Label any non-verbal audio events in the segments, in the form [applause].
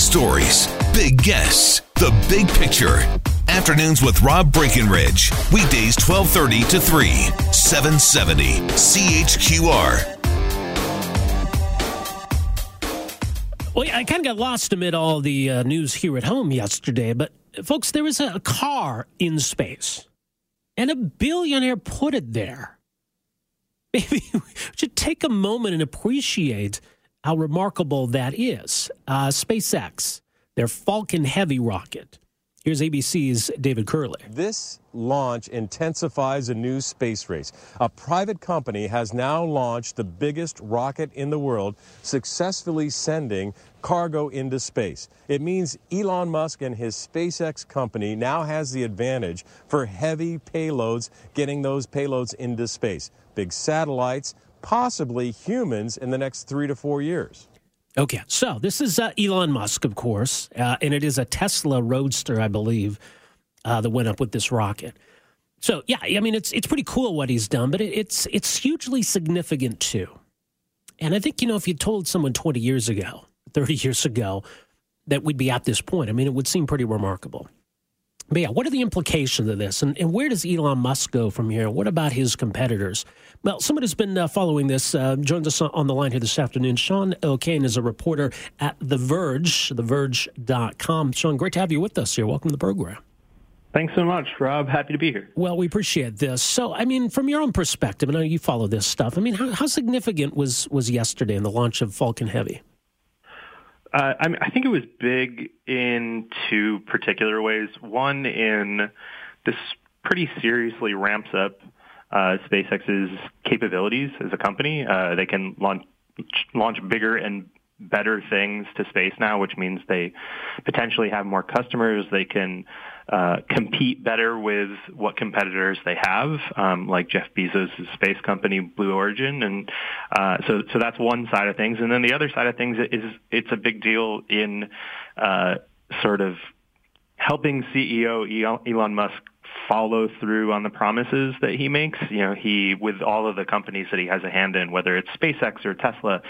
stories, big guests, the big picture. Afternoons with Rob Breckenridge. Weekdays 1230 to 3, 770 CHQR. Well, I kind of got lost amid all the uh, news here at home yesterday, but folks, there was a car in space, and a billionaire put it there. [laughs] Maybe we should take a moment and appreciate how remarkable that is. Uh, SpaceX, their Falcon Heavy rocket. Here's ABC's David Curley. This launch intensifies a new space race. A private company has now launched the biggest rocket in the world, successfully sending cargo into space. It means Elon Musk and his SpaceX company now has the advantage for heavy payloads, getting those payloads into space. Big satellites, possibly humans in the next three to four years. Okay, so this is uh, Elon Musk, of course, uh, and it is a Tesla Roadster, I believe, uh, that went up with this rocket. So yeah, I mean it's it's pretty cool what he's done, but it, it's it's hugely significant too. And I think you know if you told someone twenty years ago, thirty years ago, that we'd be at this point, I mean it would seem pretty remarkable. But yeah, what are the implications of this, and, and where does Elon Musk go from here? What about his competitors? Well, someone who's been uh, following this uh, joins us on the line here this afternoon. Sean O'Kane is a reporter at The Verge, TheVerge.com. Sean, great to have you with us here. Welcome to the program. Thanks so much, Rob. Happy to be here. Well, we appreciate this. So, I mean, from your own perspective, I know you follow this stuff. I mean, how, how significant was was yesterday in the launch of Falcon Heavy? Uh, I, mean, I think it was big in two particular ways. One, in this pretty seriously ramps up uh, SpaceX's capabilities as a company. Uh, they can launch launch bigger and better things to space now, which means they potentially have more customers. They can uh, compete better with what competitors they have, um, like Jeff Bezos' space company Blue Origin, and uh, so so that's one side of things. And then the other side of things is it's a big deal in uh, sort of helping CEO Elon Musk follow through on the promises that he makes. You know, he with all of the companies that he has a hand in, whether it's SpaceX or Tesla,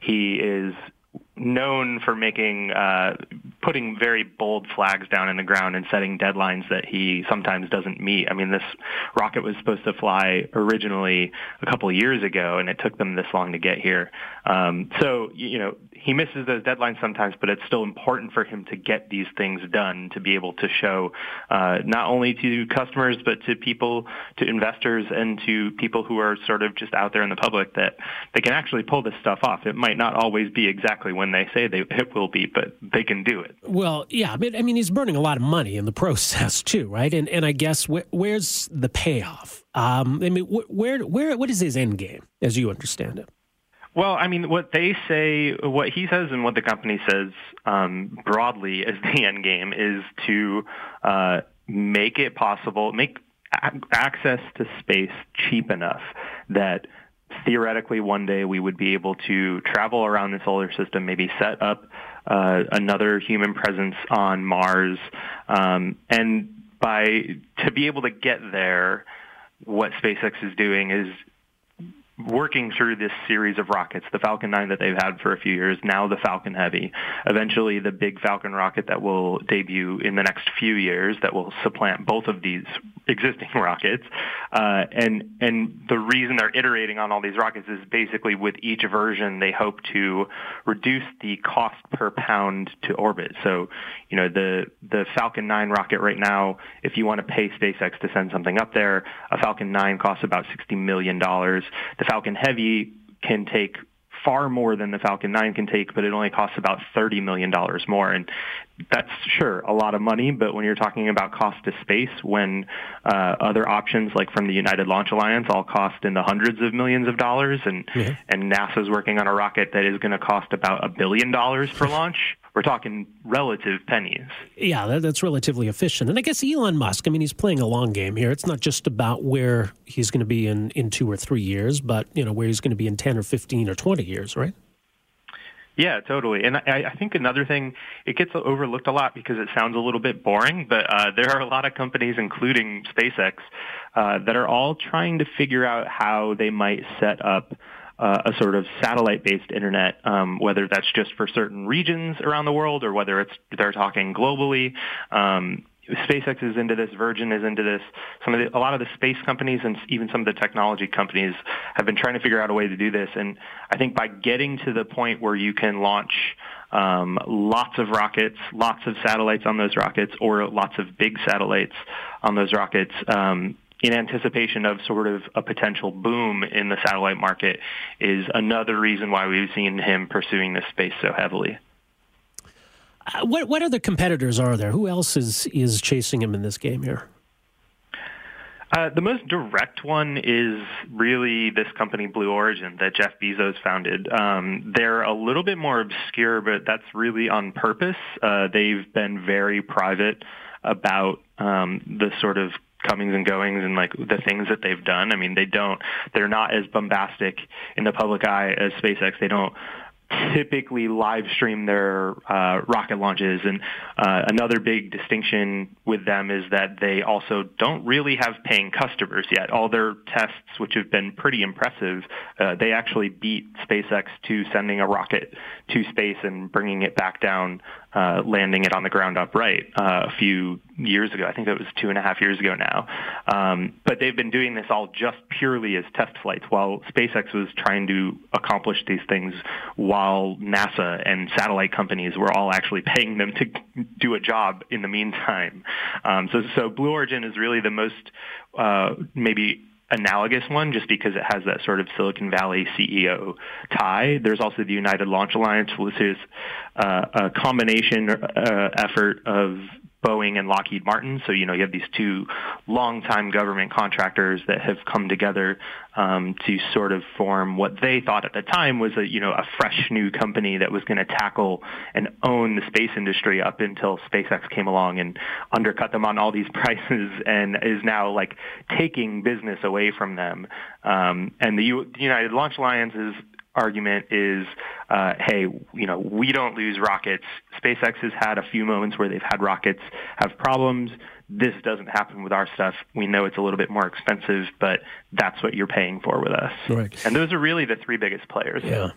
he is known for making uh, putting very bold flags down in the ground and setting deadlines that he sometimes doesn't meet. I mean, this rocket was supposed to fly originally a couple of years ago, and it took them this long to get here. Um, so, you know, he misses those deadlines sometimes, but it's still important for him to get these things done to be able to show uh, not only to customers but to people, to investors, and to people who are sort of just out there in the public that they can actually pull this stuff off. It might not always be exactly when they say they, it will be, but they can do it. Well, yeah, but I mean, he's burning a lot of money in the [laughs] process too, right? And and I guess wh- where's the payoff? Um, I mean, wh- where where what is his end game, as you understand it? Well, I mean, what they say, what he says, and what the company says um, broadly as [laughs] the end game is to uh, make it possible, make a- access to space cheap enough that theoretically one day we would be able to travel around the solar system, maybe set up uh, another human presence on Mars, um, and by to be able to get there, what SpaceX is doing is working through this series of rockets, the Falcon 9 that they've had for a few years, now the Falcon Heavy, eventually the big Falcon rocket that will debut in the next few years that will supplant both of these [laughs] existing rockets. Uh, and and the reason they're iterating on all these rockets is basically with each version they hope to reduce the cost per pound to orbit. So, you know, the the Falcon 9 rocket right now, if you want to pay SpaceX to send something up there, a Falcon 9 costs about 60 million dollars. The Falcon Heavy can take far more than the Falcon 9 can take, but it only costs about $30 million more. And that's sure a lot of money, but when you're talking about cost to space, when uh, other options like from the United Launch Alliance all cost in the hundreds of millions of dollars, and mm-hmm. and NASA's working on a rocket that is going to cost about a billion dollars per [laughs] launch, we're talking relative pennies. Yeah, that, that's relatively efficient. And I guess Elon Musk, I mean, he's playing a long game here. It's not just about where he's going to be in, in two or three years, but, you know, where he's going to be in 10 or 15 or 20 years, right? Yeah, totally. And I, I think another thing, it gets overlooked a lot because it sounds a little bit boring, but uh, there are a lot of companies, including SpaceX, uh, that are all trying to figure out how they might set up uh, a sort of satellite-based internet, um, whether that's just for certain regions around the world or whether it's they're talking globally. Um, SpaceX is into this, Virgin is into this. Some of the, a lot of the space companies and even some of the technology companies have been trying to figure out a way to do this. And I think by getting to the point where you can launch um, lots of rockets, lots of satellites on those rockets, or lots of big satellites on those rockets, um, in anticipation of sort of a potential boom in the satellite market is another reason why we've seen him pursuing this space so heavily. Uh, what what other competitors are there? Who else is is chasing him in this game here? Uh, the most direct one is really this company, Blue Origin, that Jeff Bezos founded. Um, they're a little bit more obscure, but that's really on purpose. Uh, they've been very private about um, the sort of comings and goings and like the things that they've done. I mean, they don't, they're not as bombastic in the public eye as SpaceX. They don't typically live stream their uh, rocket launches. And uh, another big distinction with them is that they also don't really have paying customers yet. All their tests, which have been pretty impressive, uh, they actually beat SpaceX to sending a rocket to space and bringing it back down uh, landing it on the ground upright uh, a few years ago. I think that was two and a half years ago now. Um, but they've been doing this all just purely as test flights, while SpaceX was trying to accomplish these things while NASA and satellite companies were all actually paying them to do a job in the meantime. Um, so, so Blue Origin is really the most uh, maybe analogous one just because it has that sort of Silicon Valley CEO tie. There's also the United Launch Alliance, which is uh, a combination uh, effort of Boeing and Lockheed Martin. So, you know, you have these two longtime government contractors that have come together um, to sort of form what they thought at the time was a, you know, a fresh new company that was going to tackle and own the space industry up until SpaceX came along and undercut them on all these [laughs] prices and is now like taking business away from them. Um, and the, U- the United Launch Alliance's argument is, uh, hey, you know, we don't lose rockets. SpaceX has had a few moments where they've had rockets have problems. This doesn't happen with our stuff. We know it's a little bit more expensive, but that's what you're paying for with us. Right. And those are really the three biggest players. Yeah.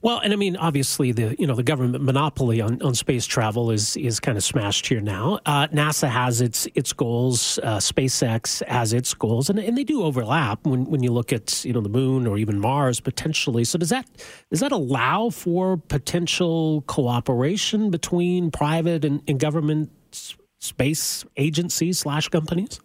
Well, and I mean, obviously, the you know the government monopoly on, on space travel is is kind of smashed here now. Uh, NASA has its its goals, uh, SpaceX has its goals, and, and they do overlap when, when you look at you know the moon or even Mars potentially. So does that does that allow for potential cooperation between private and, and government space agencies slash companies?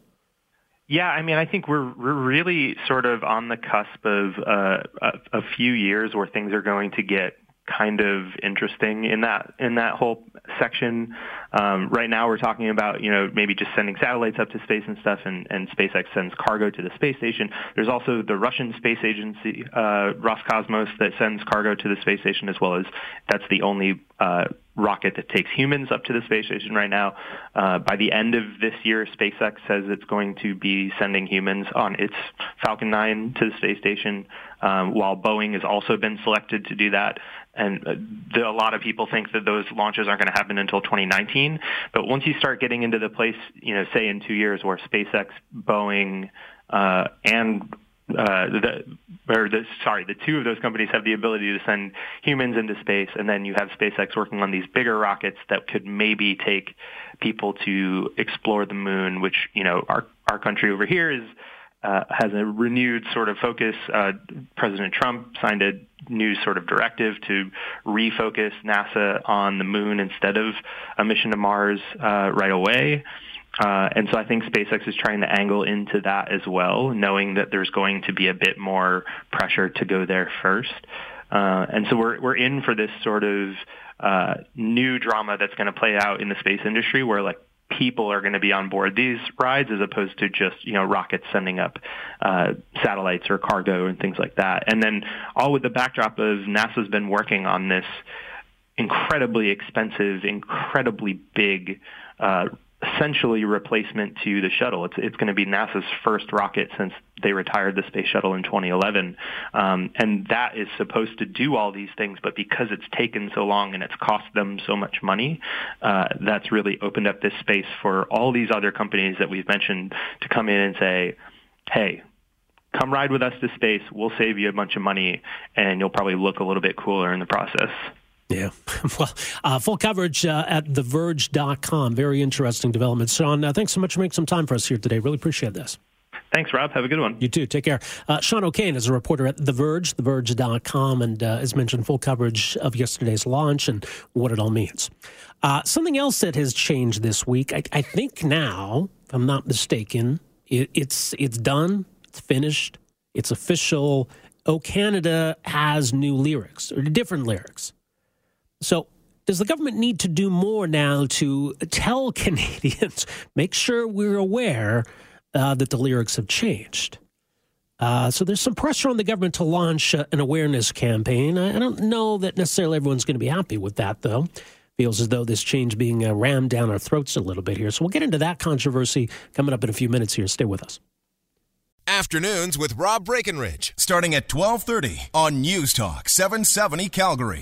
Yeah, I mean, I think we're we're really sort of on the cusp of uh, a, a few years where things are going to get kind of interesting in that in that whole section. Um, right now, we're talking about you know maybe just sending satellites up to space and stuff, and, and SpaceX sends cargo to the space station. There's also the Russian space agency uh, Roscosmos that sends cargo to the space station as well as that's the only uh, rocket that takes humans up to the space station right now. Uh, by the end of this year, SpaceX says it's going to be sending humans on its Falcon 9 to the space station, um, while Boeing has also been selected to do that. And uh, the, a lot of people think that those launches aren't going to happen until 2019. But once you start getting into the place, you know, say in two years where SpaceX, Boeing, uh, and uh, the, or the, sorry, the two of those companies have the ability to send humans into space, and then you have SpaceX working on these bigger rockets that could maybe take people to explore the moon, which you know our our country over here is uh, has a renewed sort of focus. Uh, President Trump signed a new sort of directive to refocus NASA on the moon instead of a mission to Mars uh, right away. Uh, and so I think SpaceX is trying to angle into that as well, knowing that there's going to be a bit more pressure to go there first. Uh, and so we're we're in for this sort of uh, new drama that's going to play out in the space industry, where like people are going to be on board these rides as opposed to just you know rockets sending up uh, satellites or cargo and things like that. And then all with the backdrop of NASA's been working on this incredibly expensive, incredibly big uh, essentially replacement to the shuttle. It's it's going to be NASA's first rocket since they retired the space shuttle in 2011, um, and that is supposed to do all these things. But because it's taken so long and it's cost them so much money, uh, that's really opened up this space for all these other companies that we've mentioned to come in and say, "Hey, come ride with us to space. We'll save you a bunch of money, and you'll probably look a little bit cooler in the process. Yeah. [laughs] Well, uh, full coverage uh, at theverge.com. Very interesting development. Sean, uh, thanks so much for making some time for us here today. Really appreciate this. Thanks, Rob. Have a good one. You too. Take care. Uh, Sean O'Kane is a reporter at The Verge, theverge.com, and uh, as mentioned, full coverage of yesterday's launch and what it all means. Uh, something else that has changed this week, I, I think now, if I'm not mistaken, it, it's it's done, it's finished, it's official. Oh, Canada has new lyrics or different lyrics. So, does the government need to do more now to tell [laughs] Canadians, make sure we're aware uh, that the lyrics have changed? Uh, so there's some pressure on the government to launch uh, an awareness campaign. I, I, don't know that necessarily everyone's going to be happy with that, though. Feels as though this change being uh, rammed down our throats a little bit here. So we'll get into that controversy coming up in a few minutes here. Stay with us. Afternoons with Rob Breckenridge, starting at 1230 on News Talk 770 Calgary.